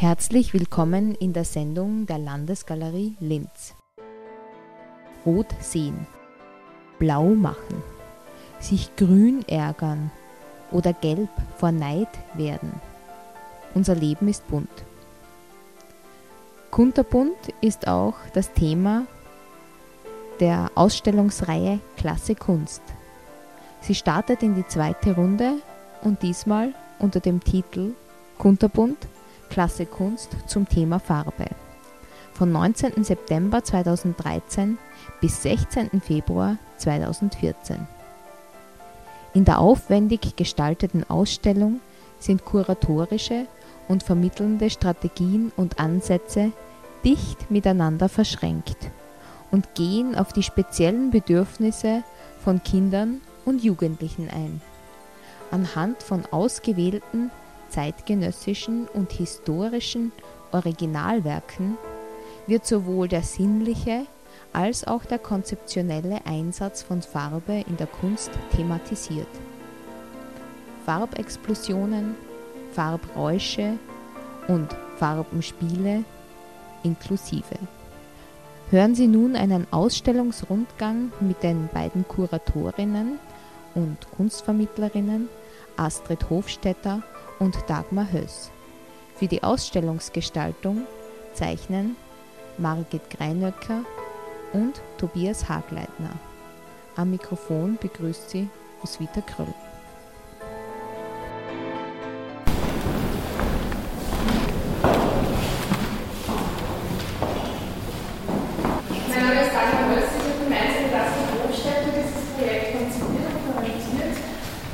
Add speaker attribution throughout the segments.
Speaker 1: Herzlich willkommen in der Sendung der Landesgalerie Linz. Rot sehen, blau machen, sich grün ärgern oder gelb vor Neid werden. Unser Leben ist bunt. Kunterbunt ist auch das Thema der Ausstellungsreihe Klasse Kunst. Sie startet in die zweite Runde und diesmal unter dem Titel Kunterbunt Klasse Kunst zum Thema Farbe. Von 19. September 2013 bis 16. Februar 2014. In der aufwendig gestalteten Ausstellung sind kuratorische und vermittelnde Strategien und Ansätze dicht miteinander verschränkt und gehen auf die speziellen Bedürfnisse von Kindern und Jugendlichen ein. Anhand von ausgewählten zeitgenössischen und historischen Originalwerken wird sowohl der sinnliche als auch der konzeptionelle Einsatz von Farbe in der Kunst thematisiert. Farbexplosionen, Farbräusche und Farbenspiele inklusive. Hören Sie nun einen Ausstellungsrundgang mit den beiden Kuratorinnen und Kunstvermittlerinnen Astrid Hofstetter und Dagmar Höss. Für die Ausstellungsgestaltung zeichnen Margit Greinöcker und Tobias Hagleitner. Am Mikrofon begrüßt sie Roswitha Kröll.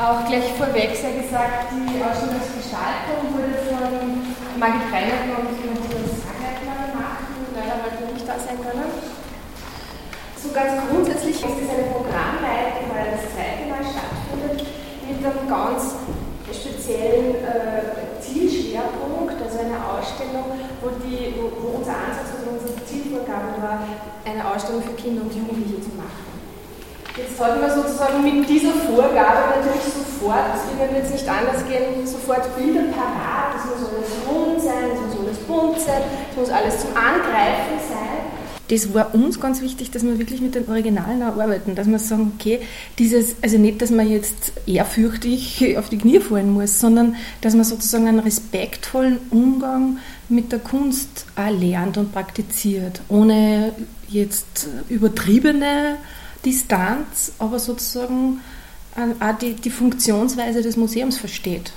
Speaker 2: Auch gleich vorweg sei gesagt, die Ausstellungsgestaltung wurde von Margit Reinhardt und Matthias Sagleitner gemacht, die leider heute nicht da sein können. So ganz grundsätzlich ist es eine Programmreihe, die heuer das zweite Mal stattfindet, mit einem ganz speziellen äh, Zielschwerpunkt, also eine Ausstellung, wo, die, wo, wo unser Ansatz oder unsere Zielvorgabe war, eine Ausstellung für Kinder und Jugendliche zu machen. Jetzt hat man sozusagen mit dieser Vorgabe natürlich sofort, das wird jetzt nicht anders gehen, sofort Bilder parat, das muss alles rund sein, das muss alles bunt sein, das muss alles zum Angreifen sein.
Speaker 3: Das war uns ganz wichtig, dass wir wirklich mit den Originalen arbeiten, dass wir sagen, okay, dieses, also nicht, dass man jetzt ehrfürchtig auf die Knie fallen muss, sondern dass man sozusagen einen respektvollen Umgang mit der Kunst auch lernt und praktiziert, ohne jetzt übertriebene Distanz, aber sozusagen auch die, die Funktionsweise des Museums versteht.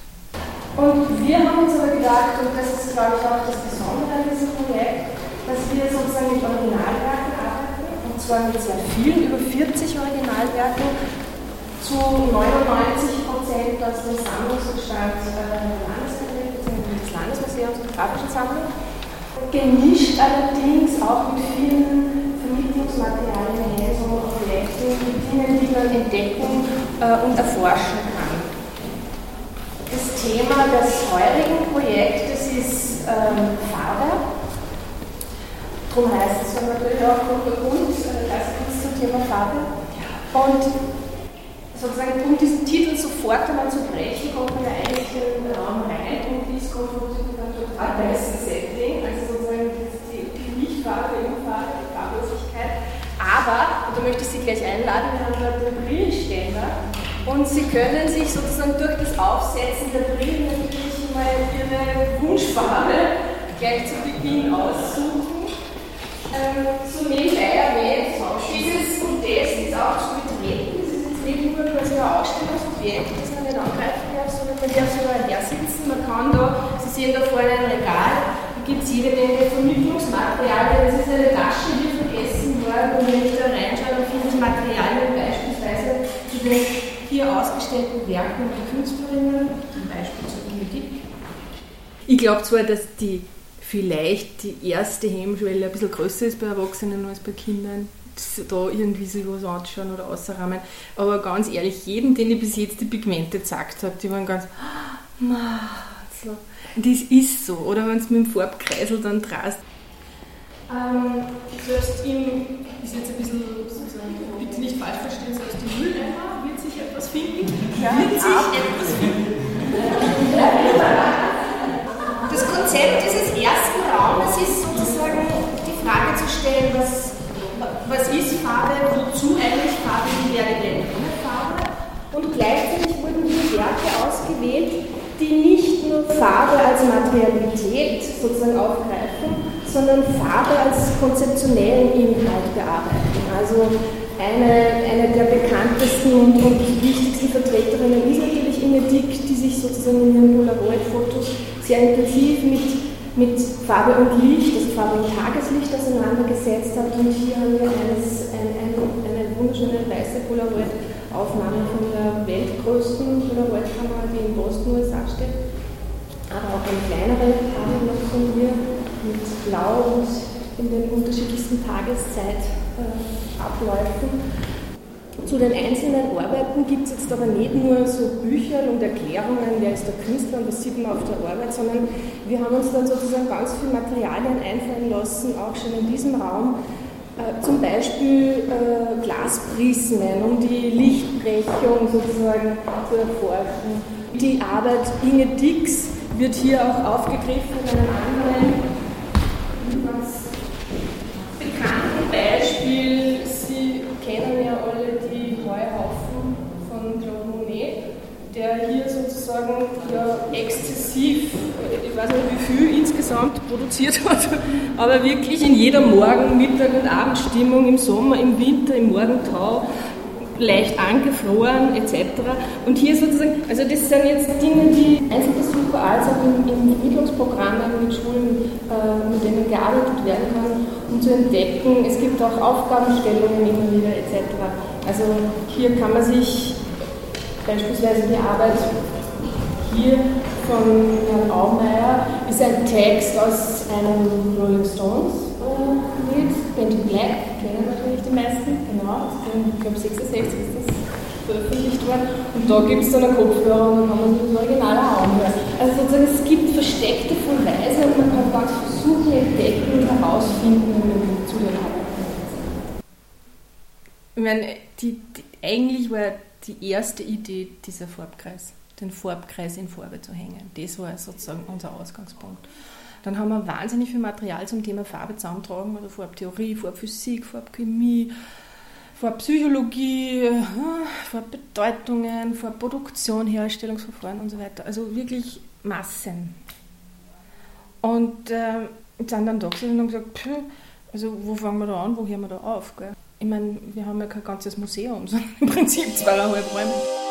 Speaker 2: Und wir haben uns aber gedacht, und das ist, glaube ich, auch das Besondere an diesem Projekt, dass wir sozusagen mit Originalwerken arbeiten, und zwar mit sehr vielen, über 40 Originalwerken, zu 99 Prozent aus dem Sammlungsbestand bzw. des Landesmuseums und Grafischen Sammlung. Gemischt allerdings auch mit vielen Lesungen und Projekten, mit Dingen, die man entdecken äh, und erforschen kann. Das Thema des heurigen Projektes ist ähm, Farbe. Darum heißt es ja natürlich auch Grund, äh, das ist zum Thema Farbe. Und sozusagen, um diesen Titel sofort einmal zu brechen, kommt man ja eigentlich in den Raum rein und dies kommt von einem total weißen Setting, also sozusagen die, die Lichtfarbe, die Farbe, aber, und da möchte ich Sie gleich einladen, wir haben dort den Brillenständer und Sie können sich sozusagen durch das Aufsetzen der Brillen natürlich mal Ihre Wunschfarbe gleich zu Beginn aussuchen. Ähm, so nebenbei erwähnt, dieses Modest ist auch zu betreten. Das ist jetzt nicht nur quasi ein Ausstellungsobjekt, das man nicht angreifen darf, sondern man darf sogar hersitzen. Man kann da, Sie sehen da vorne ein Regal, da gibt es jede Menge Vermittlungsmaterialien. Das ist eine Tasche, die und wenn ich da reinschaue, dann finde ich Materialien beispielsweise zu den hier ausgestellten Werken der Künstlerinnen, zum Beispiel zu Inge Dick.
Speaker 3: Ich glaube zwar, dass die vielleicht die erste Hemmschwelle ein bisschen größer ist bei Erwachsenen als bei Kindern, da irgendwie sich was anschauen oder außerrahmen. Aber ganz ehrlich, jedem, den ich bis jetzt die Pigmente gezeigt habe, die waren ganz, so. Das ist so. Oder wenn es mit dem Farbkreisel dann drast.
Speaker 2: Ähm, selbst im, ist jetzt ein bisschen sozusagen, bitte nicht falsch verstehen, selbst im Mülleimer wird sich etwas finden. Ja, wird sich etwas finden. Das Konzept dieses ersten Raumes ist sozusagen die Frage zu stellen, was, was ist Farbe, wozu eigentlich Farbe, wie werde denn ohne Farbe? Und gleichzeitig wurden hier Werke ausgewählt, die nicht nur Farbe als Materialität sozusagen aufgreifen, sondern Farbe als konzeptionellen Inhalt bearbeiten. Also eine, eine der bekanntesten und, wichtigsten Vertreterinnen ist natürlich Inge Dick, die sich sozusagen in ihren Polaroid-Fotos sehr intensiv mit, mit Farbe und Licht, also Farbe und Tageslicht auseinandergesetzt hat. Und hier haben wir eines, ein, ein, eine wunderschöne weiße Polaroid-Aufnahme von der weltgrößten Polaroid-Kamera, die in Boston, USA steht. Aber auch eine kleinere habe noch von mir mit Blau und in den unterschiedlichsten Tageszeitabläufen. Zu den einzelnen Arbeiten gibt es jetzt aber nicht nur so Bücher und Erklärungen, wer ist der Künstler und was sieht man auf der Arbeit, sondern wir haben uns dann sozusagen ganz viele Materialien einfallen lassen, auch schon in diesem Raum. Äh, zum Beispiel äh, Glasprismen, um die Lichtbrechung sozusagen zu erforschen. Die Arbeit Inge Dix wird hier auch aufgegriffen in einem anderen sozusagen ja exzessiv, ich weiß nicht wie viel insgesamt produziert hat, aber wirklich in jeder Morgen-, Mittag- und Abendstimmung, im Sommer, im Winter, im Morgentau, leicht angefroren etc. Und hier sozusagen, also das sind jetzt Dinge, die Einzelbesucher als auch in, in Vermittlungsprogrammen mit Schulen, äh, mit denen gearbeitet werden kann, um zu entdecken. Es gibt auch Aufgabenstellungen immer wieder etc. Also hier kann man sich beispielsweise die Arbeit hier von Herrn Aumeier ist ein Text aus einem Rolling Stones Lied, Benji Black, kennen natürlich die meisten, genau, ich glaube 66 ist das veröffentlicht worden. Und da gibt es dann einen Kopfhörer und kann man das originale hören. Also sozusagen, es gibt versteckte Verweise und man kann ganz versuchen, entdecken und herausfinden, wenn man zu den Arbeiten
Speaker 4: Ich meine, die, die, eigentlich war die erste Idee dieser Farbkreis, den Farbkreis in Farbe zu hängen. Das war sozusagen unser Ausgangspunkt. Dann haben wir wahnsinnig viel Material zum Thema Farbe zusammentragen, also Farbtheorie, Farbphysik, Farbchemie, Farbpsychologie, äh, Farbbedeutungen, Farbproduktion, Herstellungsverfahren und so weiter. Also wirklich Massen. Und äh, sind dann da gesessen und gesagt, pff, also wo fangen wir da an, wo hören wir da auf? Gell? Ich meine, wir haben ja kein ganzes Museum, sondern im Prinzip zweieinhalb Räume.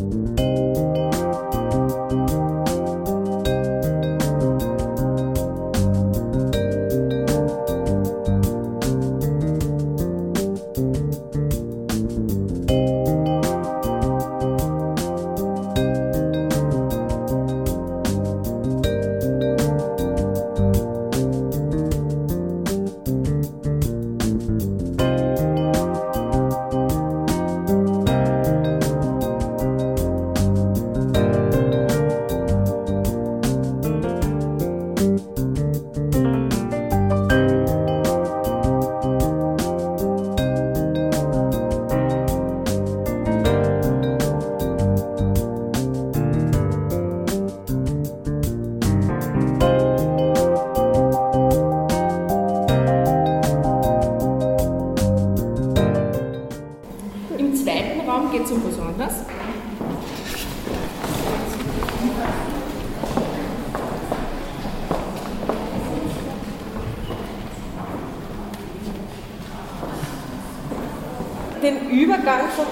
Speaker 2: Música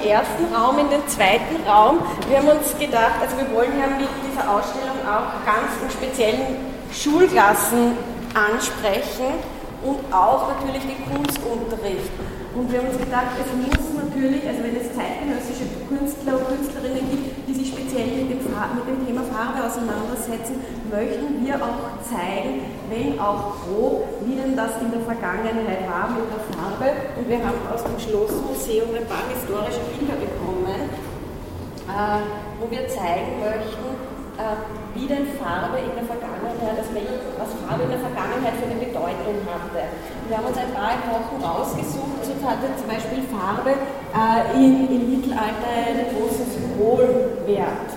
Speaker 2: ersten Raum in den zweiten Raum. Wir haben uns gedacht, also wir wollen ja mit dieser Ausstellung auch ganz im speziellen Schulklassen ansprechen und auch natürlich den Kunstunterricht. Und wir haben uns gedacht, es muss natürlich
Speaker 5: also wenn es zeitgenössische Künstler und Künstlerinnen gibt, die sich speziell mit dem, mit dem Thema Farbe auseinandersetzen, möchten wir auch zeigen, wenn auch grob, wie denn das in der Vergangenheit war mit der Farbe. Und wir haben aus dem Schlossmuseum ein paar historische Bilder bekommen, äh, wo wir zeigen möchten, äh, wie denn Farbe in der Vergangenheit, also was Farbe in der Vergangenheit für eine Bedeutung hatte. Wir haben uns ein paar Epochen rausgesucht, so hatte zum Beispiel Farbe äh, in, im Mittelalter einen großen Symbolwert.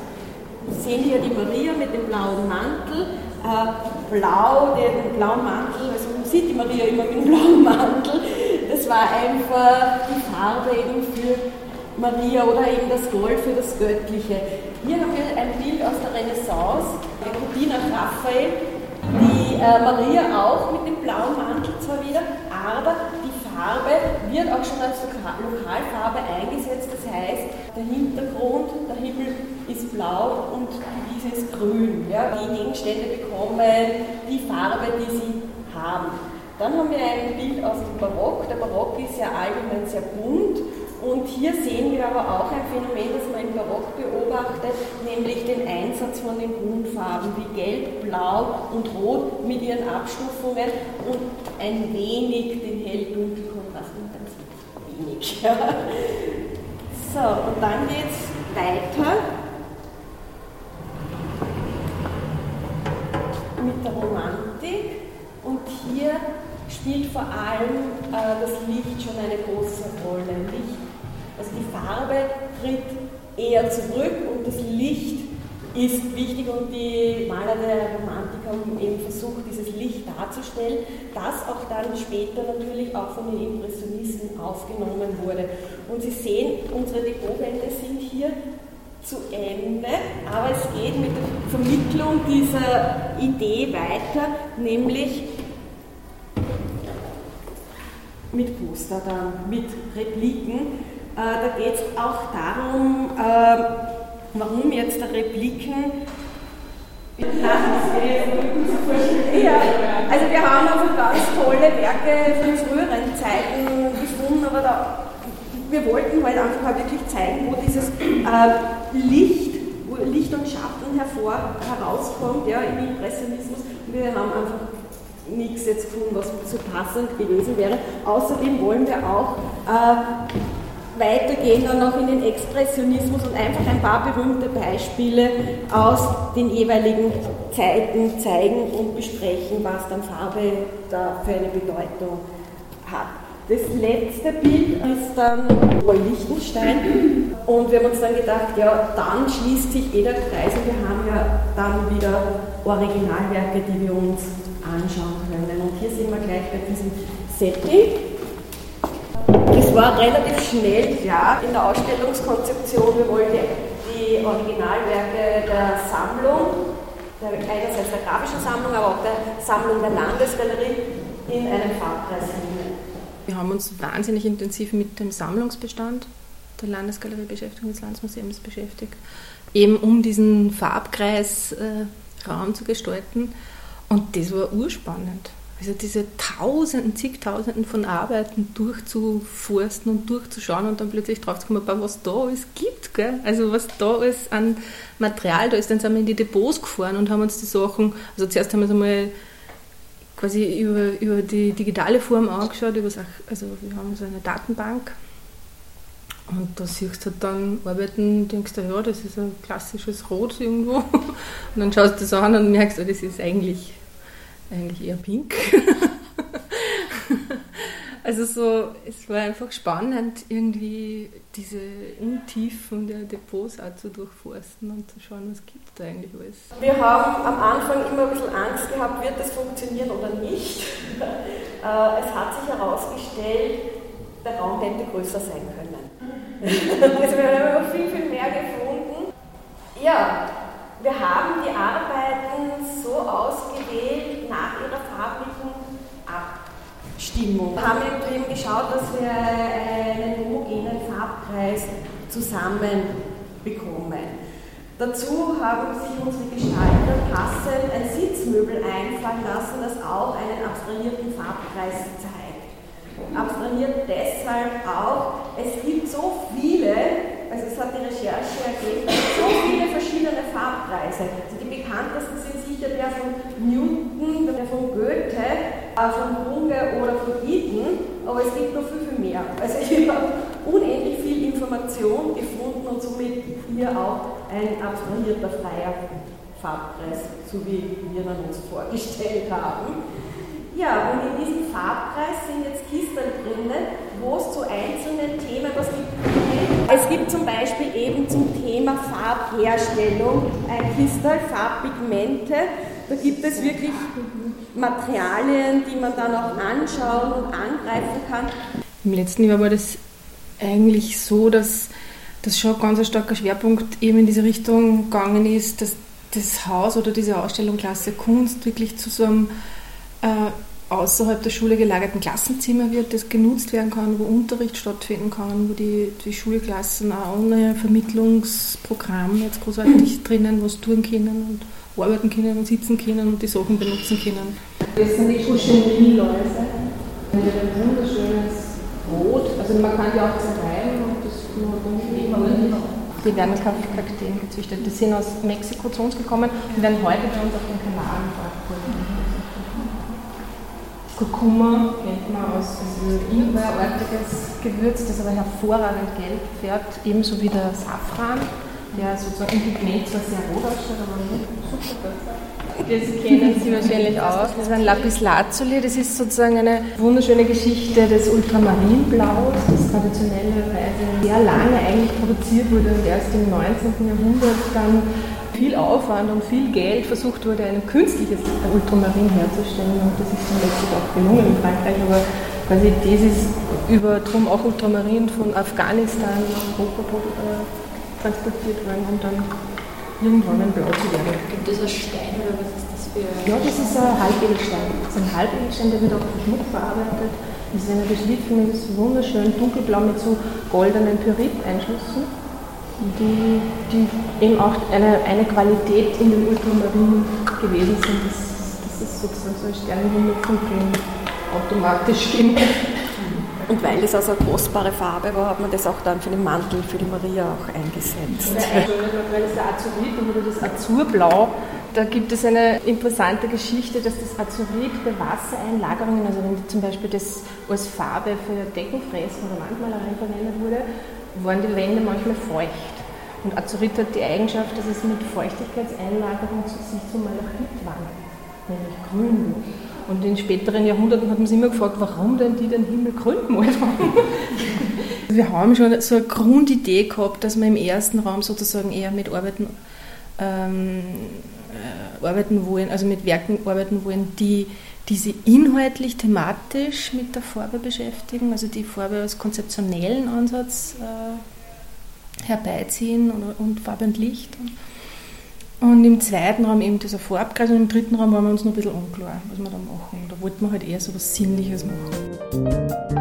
Speaker 5: Wir sehen hier die Maria mit dem blauen Mantel, äh, blau, den blauen Mantel, also man sieht die Maria immer mit dem blauen Mantel, das war einfach die Farbe eben für Maria oder eben das Gold für das Göttliche. Hier haben wir ein Bild aus der Renaissance, der Kopie nach Raphael, die äh, Maria auch mit dem blauen Mantel zwar wieder, aber die Farbe wird auch schon als Lokalfarbe eingesetzt. Das heißt, der Hintergrund, der Himmel ist blau und die Wiese ist grün. Ja? Die Gegenstände bekommen die Farbe, die sie haben. Dann haben wir ein Bild aus dem Barock. Der Barock ist ja allgemein sehr bunt und hier sehen wir aber auch ein Phänomen, das man im Barock beobachtet, nämlich den Einsatz von den Grundfarben wie Gelb, Blau und Rot mit ihren Abstufungen und ein wenig den Hell-Dunkel-Kontrast. Wenig. Ja. So, und dann geht es weiter mit der Romantik. Und hier spielt vor allem äh, das Licht schon eine große Rolle. Licht also die Farbe tritt eher zurück und das Licht ist wichtig und die Maler der Romantik haben eben versucht, dieses Licht darzustellen, das auch dann später natürlich auch von den Impressionisten aufgenommen wurde. Und Sie sehen, unsere Depotwände sind hier zu Ende, aber es geht mit der Vermittlung dieser Idee weiter, nämlich mit Poster dann, mit Repliken. Äh, da geht es auch darum, äh, warum jetzt Repliken ja, also wir haben also ganz tolle Werke von früheren Zeiten gefunden, aber da, wir wollten halt einfach wirklich zeigen, wo dieses äh, Licht, wo Licht und Schatten hervor, herauskommt ja, im Impressionismus. Wir haben einfach nichts jetzt gefunden, was so passend gewesen wäre. Außerdem wollen wir auch äh, weitergehen dann noch in den Expressionismus und einfach ein paar berühmte Beispiele aus den jeweiligen Zeiten zeigen und besprechen, was dann Farbe da für eine Bedeutung hat. Das letzte Bild ist dann Roy Lichtenstein und wir haben uns dann gedacht, ja, dann schließt sich eh der Kreis und wir haben ja dann wieder Originalwerke, die wir uns anschauen können. Und hier sehen wir gleich bei diesem Setting es war relativ schnell klar in der Ausstellungskonzeption, wir wollten die Originalwerke der Sammlung, der, einerseits der grafischen Sammlung, aber auch der Sammlung der Landesgalerie in einen Farbkreis nehmen.
Speaker 2: Wir haben uns wahnsinnig intensiv mit dem Sammlungsbestand der Landesgalerie beschäftigt, des Landesmuseums beschäftigt, eben um diesen Farbkreis äh, Raum zu gestalten. Und das war urspannend. Also diese Tausenden, zigtausenden von Arbeiten durchzuforsten und durchzuschauen und dann plötzlich drauf zu kommen, was da alles gibt. Gell? Also was da alles an Material da ist. Dann sind wir in die Depots gefahren und haben uns die Sachen, also zuerst haben wir es einmal quasi über, über die digitale Form angeschaut, über, also wir haben so eine Datenbank und da siehst du halt dann Arbeiten, denkst du, ja, das ist ein klassisches Rot irgendwo. Und dann schaust du das an und merkst, oh, das ist eigentlich eigentlich eher pink. also so, es war einfach spannend, irgendwie diese Untiefen der Depots auch zu durchforsten und zu schauen, was gibt da eigentlich alles.
Speaker 5: Wir haben am Anfang immer ein bisschen Angst gehabt, wird das funktionieren oder nicht. Äh, es hat sich herausgestellt, der Raum hätte größer sein können. also wir haben noch viel, viel mehr gefunden. Ja, wir haben die Arbeiten so ausgewählt nach ihrer farblichen Abstimmung. Wir haben eben geschaut, dass wir einen homogenen Farbkreis zusammen bekommen. Dazu haben sich unsere Gestalter passend ein Sitzmöbel einfallen lassen, das auch einen abstrahierten Farbkreis zeigt. abstrahiert deshalb auch, es gibt so viele, also es hat die Recherche ergeben, so viele verschiedene Farbkreise. Also die bekanntesten sind sicher der von Newton, der von Goethe, äh, von Runge oder von Eaton, aber es gibt noch viel, viel mehr. Also ich habe unendlich viel Information gefunden und somit hier auch ein abstrahierter freier Farbkreis, so wie wir dann uns vorgestellt haben. Ja, und in diesem Farbkreis sind jetzt Kisteln drinnen, wo es zu einzelnen Themen was gibt. Es gibt zum Beispiel eben zum Thema Farbherstellung ein Kistel, Farbpigmente. Da gibt es wirklich Materialien, die man dann auch anschauen und angreifen kann.
Speaker 2: Im letzten Jahr war das eigentlich so, dass das schon ganz ein starker Schwerpunkt eben in diese Richtung gegangen ist, dass das Haus oder diese Ausstellung Klasse Kunst wirklich zu so einem äh, außerhalb der Schule gelagerten Klassenzimmer wird, das genutzt werden kann, wo Unterricht stattfinden kann, wo die, die Schulklassen auch ohne Vermittlungsprogramm jetzt großartig drinnen was tun können und arbeiten können und sitzen können und die Sachen benutzen können.
Speaker 6: Das sind die mit ein wunderschönes Rot, also man kann die auch zerreiben und das nur
Speaker 2: die werden Kakteen gezüchtet. Die sind aus Mexiko zu uns gekommen und werden heute bei uns auf den Kanaren abgeholt. Kurkuma kennt man aus Ingwerartiges Gewürz, das aber hervorragend gelb färbt, ebenso wie der Safran, der sozusagen indigniert zwar sehr rot ausschaut, aber super Das kennen Sie wahrscheinlich auch. Das ist ein Lapis Lazuli, das ist sozusagen eine wunderschöne Geschichte des Ultramarinblaus, das traditionellerweise sehr lange eigentlich produziert wurde und erst im 19. Jahrhundert dann viel Aufwand und viel Geld versucht wurde, ein künstliches Ultramarin herzustellen und das ist dann letztlich auch gelungen in Frankreich, aber quasi das ist über drum auch Ultramarin von Afghanistan nach Europa transportiert worden und dann irgendwann ein Blau zu werden.
Speaker 6: Gibt es ein Stein oder was ist das für
Speaker 2: Ja, das ist ein Halbedelstein. Das ist ein Halbedelstein, der wird auch für Schmuck verarbeitet. Das ist eine geschliffene, wunderschön dunkelblau mit so goldenen Pyrit-Einschlüssen die, die eben auch eine, eine Qualität in den Ultramarin gewesen sind. Das, das ist sozusagen so ein Sternenhimmelfunkeln automatisch gemacht.
Speaker 5: Und weil es also eine kostbare Farbe war, hat man das auch dann für den Mantel, für die Maria auch eingesetzt.
Speaker 2: Weil es Azurit oder das Azurblau, da gibt es eine interessante Geschichte, dass das Azurit bei Wassereinlagerungen, also wenn zum Beispiel das als Farbe für Deckenfräsen oder Wandmalereien verwendet wurde, waren die Wände manchmal feucht. Und Azurit hat die Eigenschaft, dass es mit Feuchtigkeitseinlagerung sich zum Malachit wandelt, nämlich grün. Und in späteren Jahrhunderten hat man sich immer gefragt, warum denn die den Himmel grün gemalt haben. wir haben schon so eine Grundidee gehabt, dass wir im ersten Raum sozusagen eher mit Arbeiten ähm, äh, arbeiten wollen, also mit Werken arbeiten wollen, die die sich inhaltlich, thematisch mit der Farbe beschäftigen, also die Farbe als konzeptionellen Ansatz äh, herbeiziehen und, und Farbe und Licht. Und im zweiten Raum eben dieser Farbkreis und im dritten Raum waren wir uns noch ein bisschen unklar, was wir da machen. Da wollten wir halt eher so was Sinnliches machen.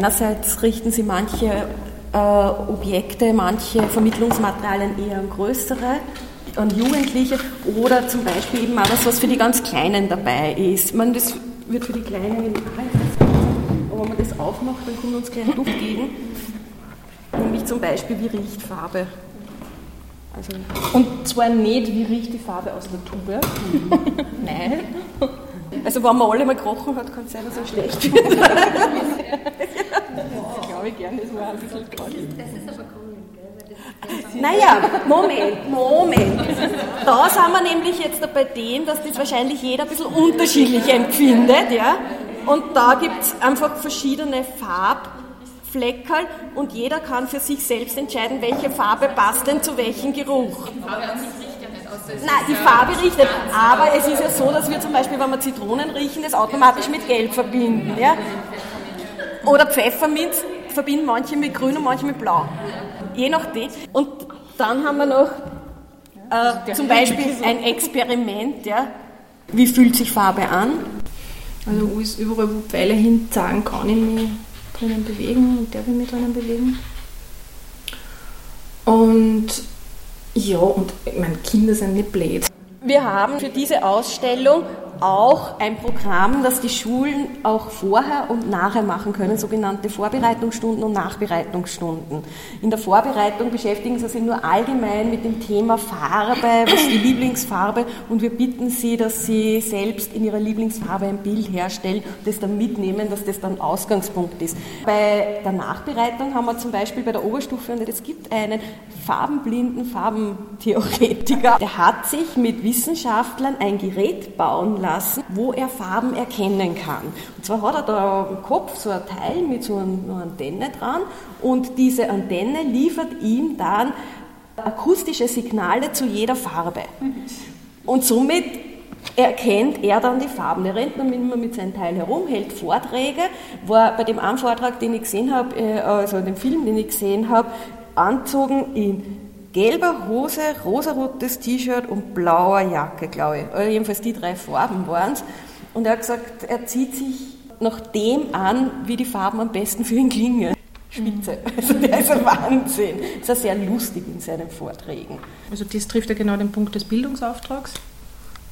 Speaker 5: Einerseits richten sie manche äh, Objekte, manche Vermittlungsmaterialien eher an größere, an Jugendliche oder zum Beispiel eben auch das, was für die ganz Kleinen dabei ist. Ich meine, das wird für die Kleinen, aber wenn man das aufmacht, dann kommt uns gleich Luft gegen. Nämlich zum Beispiel, wie riecht Farbe?
Speaker 2: Also und zwar nicht, wie riecht die Farbe aus der Tube. Nein.
Speaker 5: Also wenn man alle mal gerochen hat, kann es sein, dass er schlecht wird.
Speaker 2: gerne, war ein bisschen kalt. Das ist aber
Speaker 5: cool. Naja, Moment, Moment. Da sind wir nämlich jetzt bei dem, dass das wahrscheinlich jeder ein bisschen unterschiedlich empfindet. Ja? Und da gibt es einfach verschiedene Farbfleckerl und jeder kann für sich selbst entscheiden, welche Farbe passt denn zu welchem Geruch. Nein, die Farbe riecht nicht. Aber es ist ja so, dass wir zum Beispiel, wenn wir Zitronen riechen, das automatisch mit Gelb verbinden. Ja? Oder Pfefferminz verbinden manche mit Grün und manche mit Blau. Je nachdem. Und dann haben wir noch äh, zum Beispiel ein Experiment. Ja? Wie fühlt sich Farbe an?
Speaker 2: Also überall, wo Pfeile hinzeigen, kann ich mich drinnen bewegen und darf ich mich drinnen bewegen. Und ja, und ich meine, Kinder sind nicht blöd.
Speaker 5: Wir haben für diese Ausstellung auch ein Programm, das die Schulen auch vorher und nachher machen können, sogenannte Vorbereitungsstunden und Nachbereitungsstunden. In der Vorbereitung beschäftigen sie sich nur allgemein mit dem Thema Farbe, was ist die Lieblingsfarbe und wir bitten sie, dass sie selbst in ihrer Lieblingsfarbe ein Bild herstellen und das dann mitnehmen, dass das dann Ausgangspunkt ist. Bei der Nachbereitung haben wir zum Beispiel bei der Oberstufe, und es gibt einen farbenblinden Farbentheoretiker, der hat sich mit Wissenschaftlern ein Gerät bauen lassen, lassen, wo er Farben erkennen kann. Und zwar hat er da am Kopf so ein Teil mit so einer Antenne dran und diese Antenne liefert ihm dann akustische Signale zu jeder Farbe. Und somit erkennt er dann die Farben. Er rennt dann immer mit seinem Teil herum, hält Vorträge, war bei dem einen Vortrag, den ich gesehen habe, äh, also dem Film, den ich gesehen habe, anzogen in gelber Hose, rosarotes T-Shirt und blauer Jacke, glaube ich. Oder jedenfalls die drei Farben waren es. Und er hat gesagt, er zieht sich nach dem an, wie die Farben am besten für ihn klingen. Spitze. Also der ist ein Wahnsinn. Das ist sehr lustig in seinen Vorträgen.
Speaker 2: Also das trifft ja genau den Punkt des Bildungsauftrags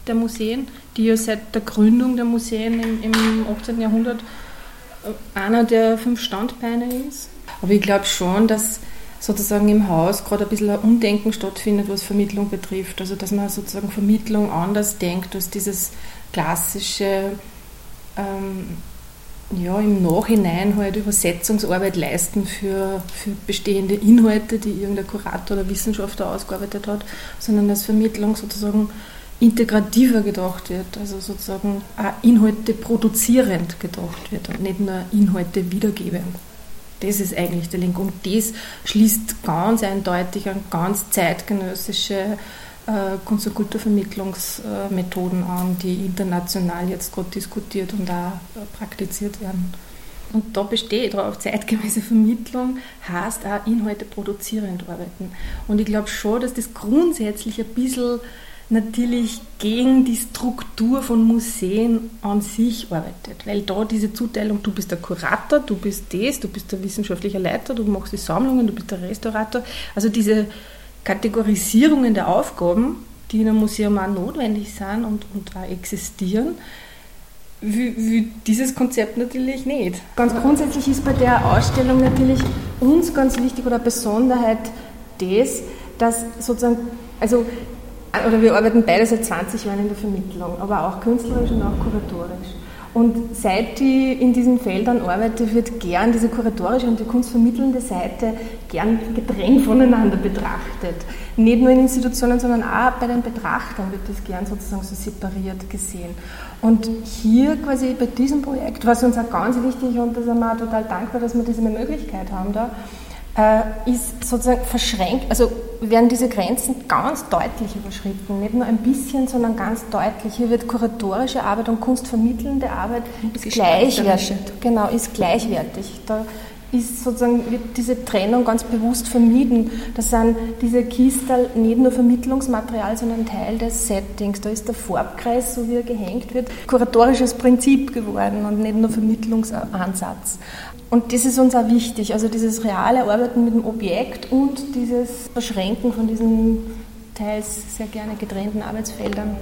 Speaker 2: der Museen, die ja seit der Gründung der Museen im, im 18. Jahrhundert äh, einer der fünf Standbeine ist. Aber ich glaube schon, dass sozusagen im Haus gerade ein bisschen ein Umdenken stattfindet, was Vermittlung betrifft. Also dass man sozusagen Vermittlung anders denkt als dieses klassische, ähm, ja, im Nachhinein halt Übersetzungsarbeit leisten für, für bestehende Inhalte, die irgendein Kurator oder Wissenschaftler ausgearbeitet hat, sondern dass Vermittlung sozusagen integrativer gedacht wird, also sozusagen auch Inhalte produzierend gedacht wird und nicht nur Inhalte wiedergebend. Das ist eigentlich der Link. Und das schließt ganz eindeutig an ganz zeitgenössische äh, Kunst- und Kulturvermittlungsmethoden an, die international jetzt gerade diskutiert und auch äh, praktiziert werden. Und da besteht darauf, zeitgemäße Vermittlung heißt auch Inhalte produzierend arbeiten. Und ich glaube schon, dass das grundsätzlich ein bisschen natürlich gegen die Struktur von Museen an sich arbeitet, weil da diese Zuteilung, du bist der Kurator, du bist das, du bist der wissenschaftliche Leiter, du machst die Sammlungen, du bist der Restaurator, also diese Kategorisierungen der Aufgaben, die in einem Museum auch notwendig sind und, und auch existieren, wie, wie dieses Konzept natürlich nicht.
Speaker 7: Ganz grundsätzlich ist bei der Ausstellung natürlich uns ganz wichtig oder Besonderheit das, dass sozusagen, also oder wir arbeiten beide seit 20 Jahren in der Vermittlung, aber auch künstlerisch und auch kuratorisch. Und seit ich in diesen Feldern arbeite, wird gern diese kuratorische und die kunstvermittelnde Seite gern getrennt voneinander betrachtet. Nicht nur in Institutionen, sondern auch bei den Betrachtern wird das gern sozusagen so separiert gesehen. Und hier quasi bei diesem Projekt, was uns auch ganz wichtig und da sind wir auch total dankbar, dass wir diese Möglichkeit haben da, äh, ist sozusagen verschränkt, also werden diese Grenzen ganz deutlich überschritten. Nicht nur ein bisschen, sondern ganz deutlich. Hier wird kuratorische Arbeit und kunstvermittelnde Arbeit ist gleichwertig. Genau, ist gleichwertig. Da
Speaker 2: ist sozusagen, wird diese Trennung ganz bewusst vermieden. Das sind diese Kistel nicht nur Vermittlungsmaterial, sondern Teil des Settings. Da ist der Farbkreis, so wie er gehängt wird, kuratorisches Prinzip geworden und nicht nur Vermittlungsansatz. Und das ist uns auch wichtig, also dieses reale Arbeiten mit dem Objekt und dieses Verschränken von diesen teils sehr gerne getrennten Arbeitsfeldern.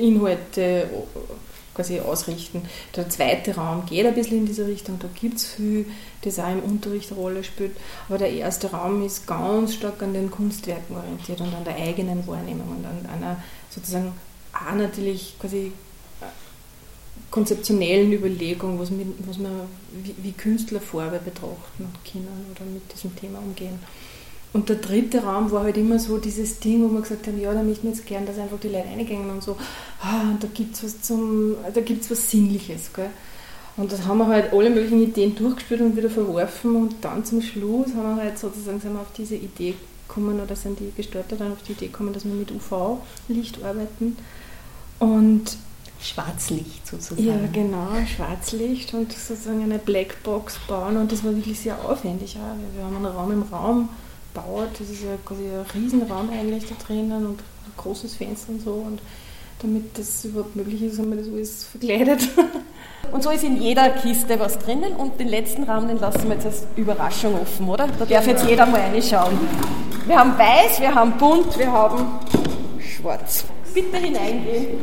Speaker 2: Inhalte quasi ausrichten. Der zweite Raum geht ein bisschen in diese Richtung, da gibt es viel, das auch im Unterricht eine Rolle spielt, aber der erste Raum ist ganz stark an den Kunstwerken orientiert und an der eigenen Wahrnehmung und an einer sozusagen auch natürlich quasi äh, konzeptionellen Überlegung, was, mit, was man wie, wie Künstler Farbe betrachten können oder mit diesem Thema umgehen. Und der dritte Raum war halt immer so dieses Ding, wo wir gesagt haben, ja, da möchten wir jetzt gern, dass einfach die Leute reingehen und so, ah, und da gibt es was zum, da gibt's was Sinnliches, gell. Und das haben wir halt alle möglichen Ideen durchgespielt und wieder verworfen und dann zum Schluss haben wir halt sozusagen sind wir auf diese Idee gekommen oder sind die Gestalter dann auf die Idee gekommen, dass wir mit UV-Licht arbeiten und
Speaker 1: Schwarzlicht sozusagen.
Speaker 2: Ja, genau, Schwarzlicht und sozusagen eine Blackbox bauen und das war wirklich sehr aufwendig. Auch. Wir haben einen Raum im Raum baut. Das ist ja quasi ein Riesenraum eigentlich da drinnen und ein großes Fenster und so. Und damit das überhaupt möglich ist, haben wir das alles verkleidet.
Speaker 5: Und so ist in jeder Kiste was drinnen und den letzten Raum, den lassen wir jetzt als Überraschung offen, oder? Da darf jetzt jeder mal reinschauen. Wir haben weiß, wir haben bunt, wir haben schwarz. Bitte hineingehen.